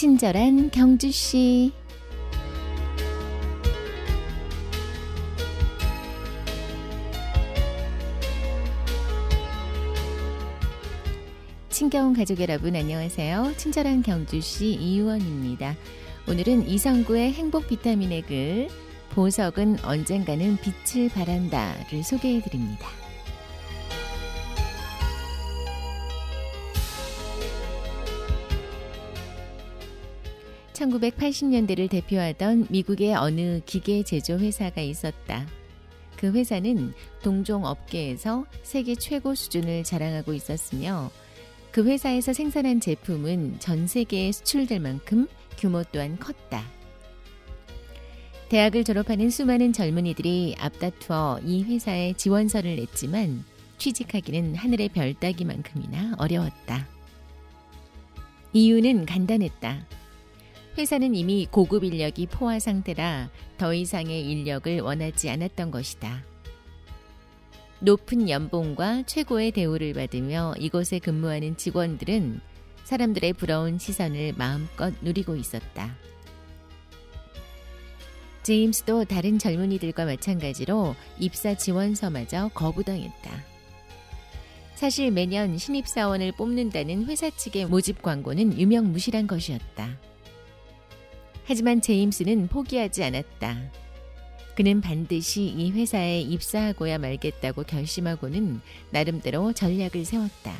친절한 경주 씨. 친경 가족 여러분 안녕하세요. 친절한 경주 씨 이유원입니다. 오늘은 이성구의 행복 비타민의 글 보석은 언젠가는 빛을 발한다를 소개해 드립니다. 1980년대를 대표하던 미국의 어느 기계 제조 회사가 있었다. 그 회사는 동종 업계에서 세계 최고 수준을 자랑하고 있었으며 그 회사에서 생산한 제품은 전 세계에 수출될 만큼 규모 또한 컸다. 대학을 졸업하는 수많은 젊은이들이 앞다투어 이 회사에 지원서를 냈지만 취직하기는 하늘의 별 따기만큼이나 어려웠다. 이유는 간단했다. 회사는 이미 고급 인력이 포화 상태라 더 이상의 인력을 원하지 않았던 것이다. 높은 연봉과 최고의 대우를 받으며 이곳에 근무하는 직원들은 사람들의 부러운 시선을 마음껏 누리고 있었다. 제임스도 다른 젊은이들과 마찬가지로 입사 지원서마저 거부당했다. 사실 매년 신입사원을 뽑는다는 회사 측의 모집 광고는 유명무실한 것이었다. 하지만 제임스는 포기하지 않았다. 그는 반드시 이 회사에 입사하고야 말겠다고 결심하고는 나름대로 전략을 세웠다.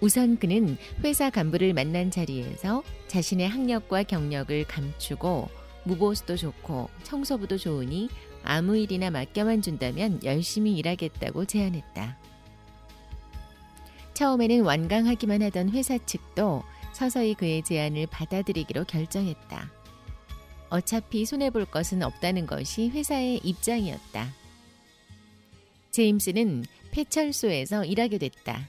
우선 그는 회사 간부를 만난 자리에서 자신의 학력과 경력을 감추고 무보수도 좋고 청소부도 좋으니 아무 일이나 맡겨만 준다면 열심히 일하겠다고 제안했다. 처음에는 완강하기만 하던 회사 측도 서서히 그의 제안을 받아들이기로 결정했다. 어차피 손해볼 것은 없다는 것이 회사의 입장이었다. 제임스는 폐철소에서 일하게 됐다.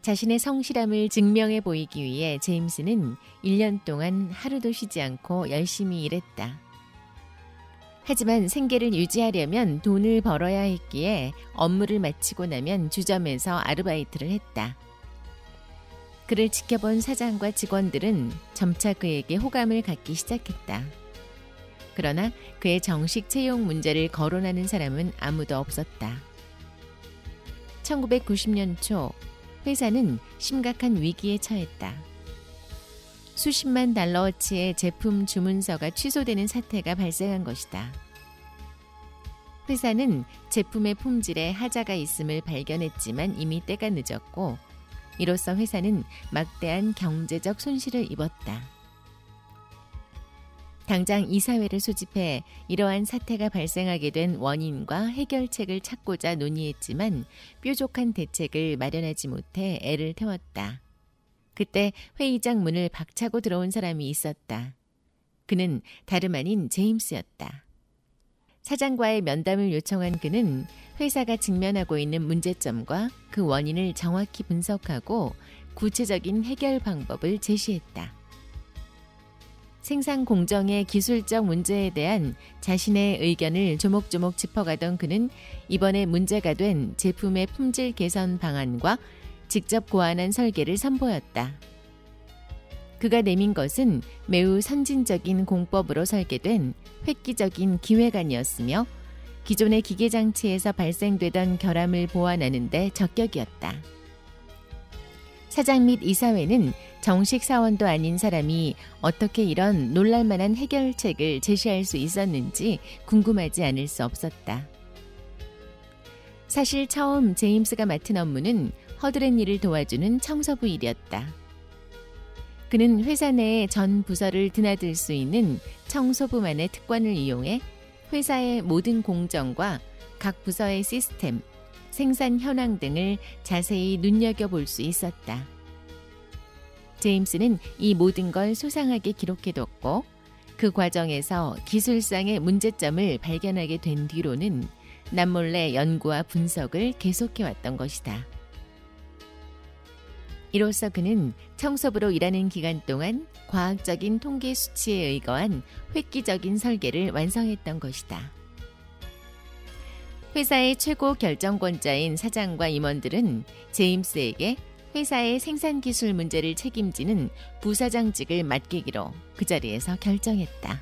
자신의 성실함을 증명해 보이기 위해 제임스는 1년 동안 하루도 쉬지 않고 열심히 일했다. 하지만 생계를 유지하려면 돈을 벌어야 했기에 업무를 마치고 나면 주점에서 아르바이트를 했다. 그를 지켜본 사장과 직원들은 점차 그에게 호감을 갖기 시작했다. 그러나 그의 정식 채용 문제를 거론하는 사람은 아무도 없었다. 1990년 초 회사는 심각한 위기에 처했다. 수십만 달러어치의 제품 주문서가 취소되는 사태가 발생한 것이다. 회사는 제품의 품질에 하자가 있음을 발견했지만 이미 때가 늦었고 이로써 회사는 막대한 경제적 손실을 입었다. 당장 이사회를 소집해 이러한 사태가 발생하게 된 원인과 해결책을 찾고자 논의했지만 뾰족한 대책을 마련하지 못해 애를 태웠다. 그때 회의장 문을 박차고 들어온 사람이 있었다. 그는 다름 아닌 제임스였다. 사장과의 면담을 요청한 그는 회사가 직면하고 있는 문제점과 그 원인을 정확히 분석하고 구체적인 해결 방법을 제시했다. 생산 공정의 기술적 문제에 대한 자신의 의견을 조목조목 짚어가던 그는 이번에 문제가 된 제품의 품질 개선 방안과 직접 고안한 설계를 선보였다. 그가 내민 것은 매우 선진적인 공법으로 설계된 획기적인 기획안이었으며 기존의 기계 장치에서 발생되던 결함을 보완하는 데 적격이었다. 사장 및 이사회는 정식 사원도 아닌 사람이 어떻게 이런 놀랄만한 해결책을 제시할 수 있었는지 궁금하지 않을 수 없었다. 사실 처음 제임스가 맡은 업무는 허드렛 일을 도와주는 청소부 일이었다. 그는 회사 내의 전 부서를 드나들 수 있는 청소부만의 특권을 이용해 회사의 모든 공정과 각 부서의 시스템, 생산 현황 등을 자세히 눈여겨볼 수 있었다. 제임스는 이 모든 걸 소상하게 기록해뒀고 그 과정에서 기술상의 문제점을 발견하게 된 뒤로는 남몰래 연구와 분석을 계속해왔던 것이다. 이로써 그는 청소부로 일하는 기간 동안 과학적인 통계 수치에 의거한 획기적인 설계를 완성했던 것이다. 회사의 최고 결정권자인 사장과 임원들은 제임스에게 회사의 생산 기술 문제를 책임지는 부사장직을 맡기기로 그 자리에서 결정했다.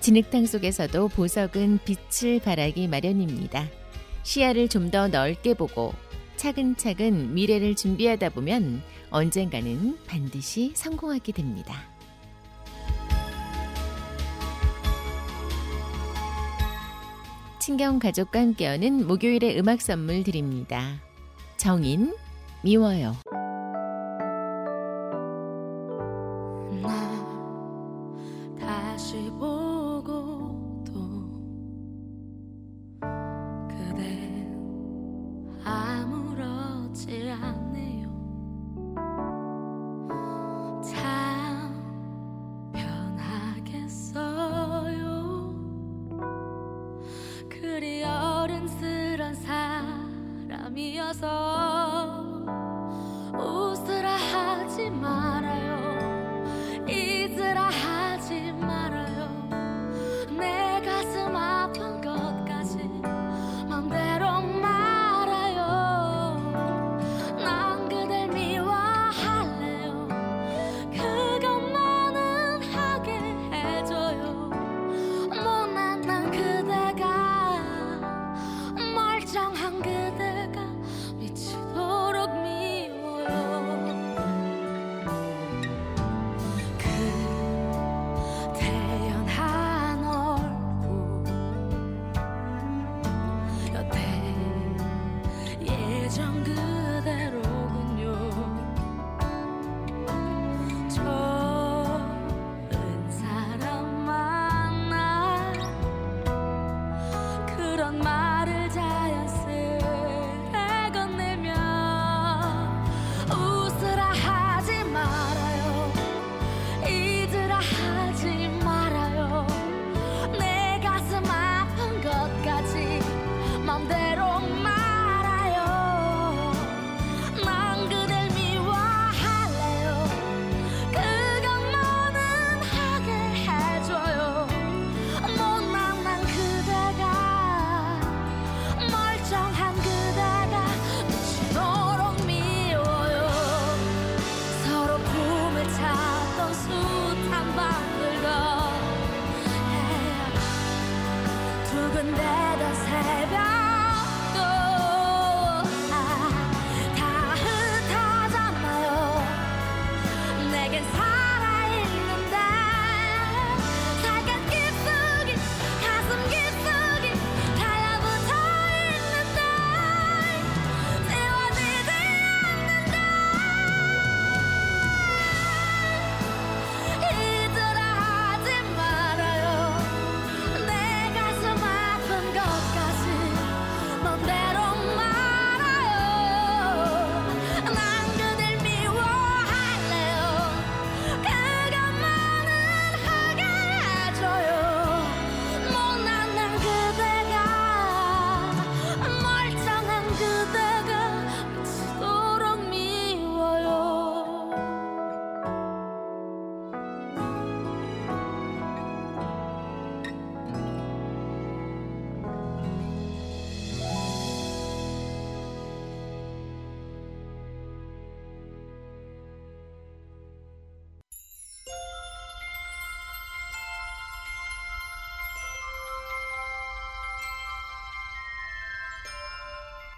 진흙탕 속에서도 보석은 빛을 발하기 마련입니다. 시야를 좀 더 넓게 보고 차근차근 미래를 준비하다 보면 언젠가는 반드시 성공하게 됩니다. 친경 가족과 함께하는 목요일의 음악 선물 드립니다. 정인 미워요.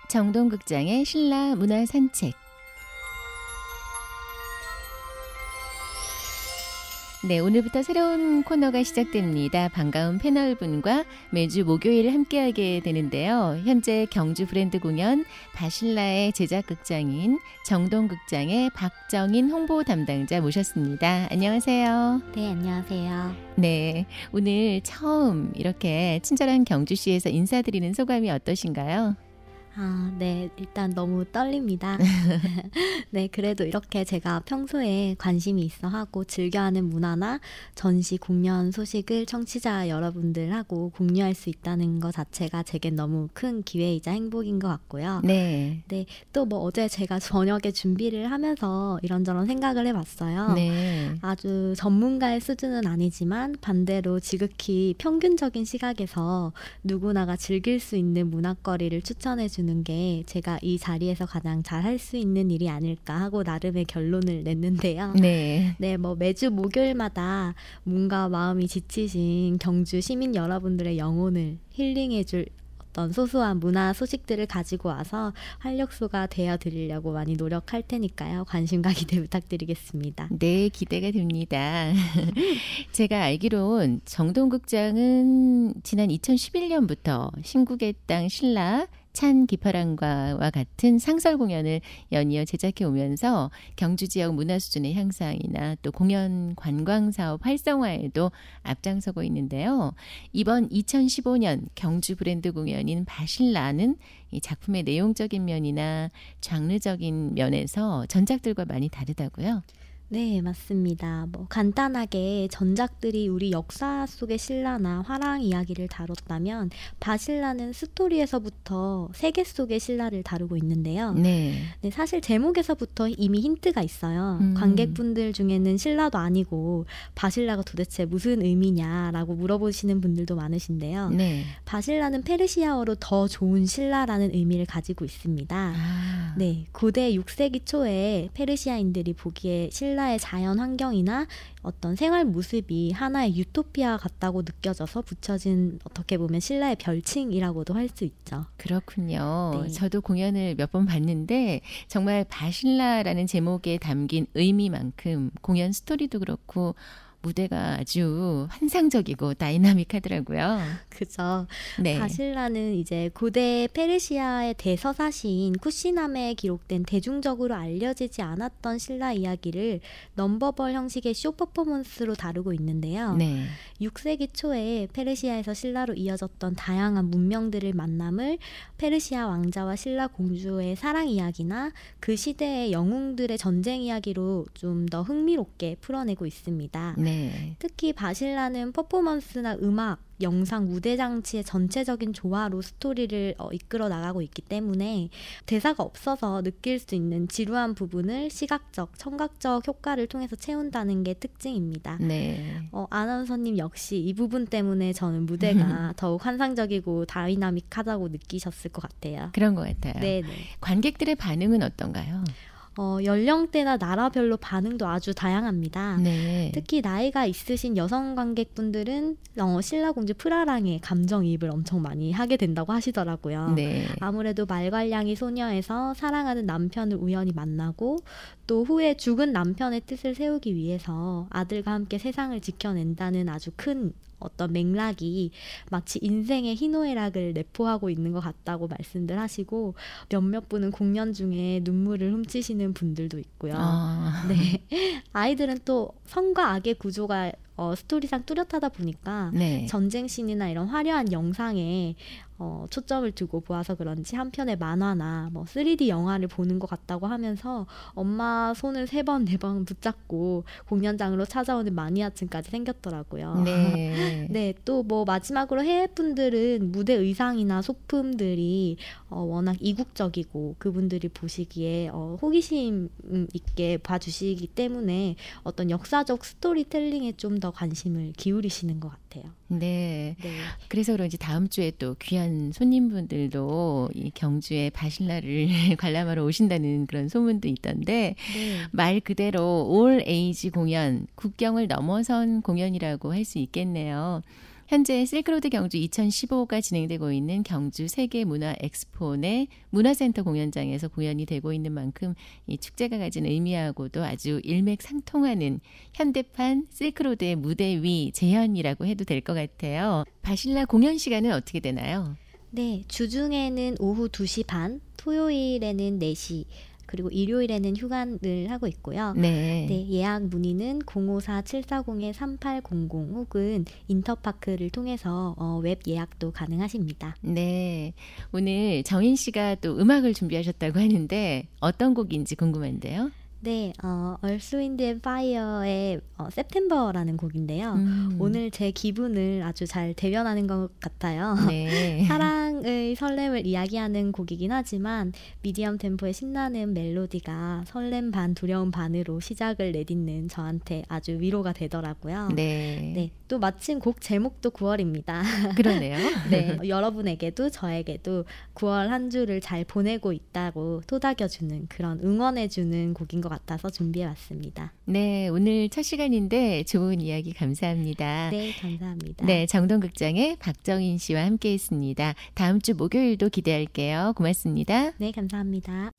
정동극장의 신라 문화 산책 네, 오늘부터 새로운 코너가 시작됩니다. 반가운 패널분과 매주 목요일 함께하게 되는데요. 현재 경주 브랜드 공연 바실라의 제작극장인 정동극장의 박정인 홍보 담당자 모셨습니다. 안녕하세요. 네, 안녕하세요. 네, 오늘 처음 이렇게 친절한 경주시에서 인사드리는 소감이 어떠신가요? 아, 네. 일단 너무 떨립니다. 네, 그래도 이렇게 제가 평소에 관심이 있어 하고 즐겨하는 문화나 전시 공연 소식을 청취자 여러분들하고 공유할 수 있다는 것 자체가 제겐 너무 큰 기회이자 행복인 것 같고요. 네. 네, 또 뭐 어제 제가 저녁에 준비를 하면서 이런저런 생각을 해봤어요. 네. 아주 전문가의 수준은 아니지만 반대로 지극히 평균적인 시각에서 누구나가 즐길 수 있는 문화거리를 추천해 주는 게 제가 이 자리에서 가장 잘할 수 있는 일이 아닐까 하고 나름의 결론을 냈는데요. 네. 네, 뭐 매주 목요일마다 뭔가 마음이 지치신 경주 시민 여러분들의 영혼을 힐링해줄 어떤 소소한 문화 소식들을 가지고 와서 활력소가 되어 드리려고 많이 노력할 테니까요. 관심과 기대 부탁드리겠습니다. 네, 기대가 됩니다. 제가 알기론 정동극장은 지난 2011년부터 신국의 땅 신라 찬 기파랑과와 같은 상설 공연을 연이어 제작해 오면서 경주 지역 문화 수준의 향상이나 또 공연 관광 사업 활성화에도 앞장서고 있는데요. 이번 2015년 경주 브랜드 공연인 바실라는 이 작품의 내용적인 면이나 장르적인 면에서 전작들과 많이 다르다고요. 네, 맞습니다. 뭐 간단하게 전작들이 우리 역사 속의 신라나 화랑 이야기를 다뤘다면 바실라는 스토리에서부터 세계 속의 신라를 다루고 있는데요. 네. 네, 사실 제목에서부터 이미 힌트가 있어요. 음. 관객분들 중에는 신라도 아니고 바실라가 도대체 무슨 의미냐라고 물어보시는 분들도 많으신데요. 네. 바실라는 페르시아어로 더 좋은 신라라는 의미를 가지고 있습니다. 아. 네, 고대 6세기 초에 페르시아인들이 보기에 신라 의 자연 환경이나 어떤 생활 모습이 하나의 유토피아 같다고 느껴져서 붙여진 어떻게 보면 신라의 별칭이라고도 할 수 있죠. 그렇군요. 네. 저도 공연을 몇 번 봤는데 정말 바실라라는 제목에 담긴 의미만큼 공연 스토리도 그렇고 무대가 아주 환상적이고 다이나믹하더라고요. 그죠. 네. 바실라는 이제 고대 페르시아의 대서사시인 쿠시남에 기록된 대중적으로 알려지지 않았던 신라 이야기를 넘버벌 형식의 쇼 퍼포먼스로 다루고 있는데요. 네. 6세기 초에 페르시아에서 신라로 이어졌던 다양한 문명들을 만남을 페르시아 왕자와 신라 공주의 사랑 이야기나 그 시대의 영웅들의 전쟁 이야기로 좀 더 흥미롭게 풀어내고 있습니다. 네. 특히 바실라는 퍼포먼스나 음악, 영상, 무대 장치의 전체적인 조화로 스토리를 어, 이끌어 나가고 있기 때문에 대사가 없어서 느낄 수 있는 지루한 부분을 시각적, 청각적 효과를 통해서 채운다는 게 특징입니다. 네. 어, 아나운서님 역시 이 부분 때문에 저는 무대가 더욱 환상적이고 다이나믹하다고 느끼셨을 것 같아요. 그런 것 같아요. 네네. 관객들의 반응은 어떤가요? 어, 연령대나 나라별로 반응도 아주 다양합니다. 네. 특히 나이가 있으신 여성 관객분들은 어, 신라공주 프라랑의 감정이입을 엄청 많이 하게 된다고 하시더라고요. 네. 아무래도 말괄량이 소녀에서 사랑하는 남편을 우연히 만나고 또 후에 죽은 남편의 뜻을 세우기 위해서 아들과 함께 세상을 지켜낸다는 아주 큰 어떤 맥락이 마치 인생의 희노애락을 내포하고 있는 것 같다고 말씀들 하시고 몇몇 분은 공연 중에 눈물을 훔치시는 분들도 있고요. 아. 네. 아이들은 또 선과 악의 구조가 어, 스토리상 뚜렷하다 보니까 네. 전쟁 씬이나 이런 화려한 영상에 어, 초점을 두고 보아서 그런지 한편의 만화나 뭐 3D 영화를 보는 것 같다고 하면서 엄마 손을 세 번 네 번 붙잡고 공연장으로 찾아오는 마니아층까지 생겼더라고요. 네. 네, 또 뭐 마지막으로 해외 분들은 무대 의상이나 소품들이 어, 워낙 이국적이고 그분들이 보시기에 어, 호기심 있게 봐주시기 때문에 어떤 역사적 스토리텔링에 좀 더 관심을 기울이시는 것 같아요. 네. 네. 그래서 그런지 다음 주에 또 귀한 손님분들도 이 경주에 바실라를 관람하러 오신다는 그런 소문도 있던데 네. 말 그대로 올 에이지 공연, 국경을 넘어선 공연이라고 할 수 있겠네요. 현재 실크로드 경주 2015가 진행되고 있는 경주 세계 문화 엑스포 내 문화센터 공연장에서 공연이 되고 있는 만큼 이 축제가 가진 의미하고도 아주 일맥상통하는 현대판 실크로드의 무대 위 재현이라고 해도 될 것 같아요. 바실라 공연 시간은 어떻게 되나요? 네, 주중에는 오후 2시 반, 토요일에는 4시, 그리고 일요일에는 휴관을 하고 있고요. 네. 네, 예약 문의는 054-740-3800 혹은 인터파크를 통해서 어, 웹 예약도 가능하십니다. 네. 오늘 정인 씨가 또 음악을 준비하셨다고 하는데 어떤 곡인지 궁금한데요. 네, 어, Earth, Wind and Fire의 어, September라는 곡인데요. 음. 오늘 제 기분을 아주 잘 대변하는 것 같아요. 네. 사랑의 설렘을 이야기하는 곡이긴 하지만 미디엄 템포의 신나는 멜로디가 설렘 반 두려움 반으로 시작을 내딛는 저한테 아주 위로가 되더라고요. 네. 네, 또 마침 곡 제목도 9월입니다. 그러네요. 네, 여러분에게도 저에게도 9월 한 주를 잘 보내고 있다고 토닥여주는 그런 응원해주는 곡인 것 같아서 준비해왔습니다. 네, 오늘 첫 시간인데 좋은 이야기 감사합니다. 네, 감사합니다. 네, 정동극장의 박정인 씨와 함께 했습니다. 다음 주 목요일도 기대할게요. 고맙습니다. 네, 감사합니다.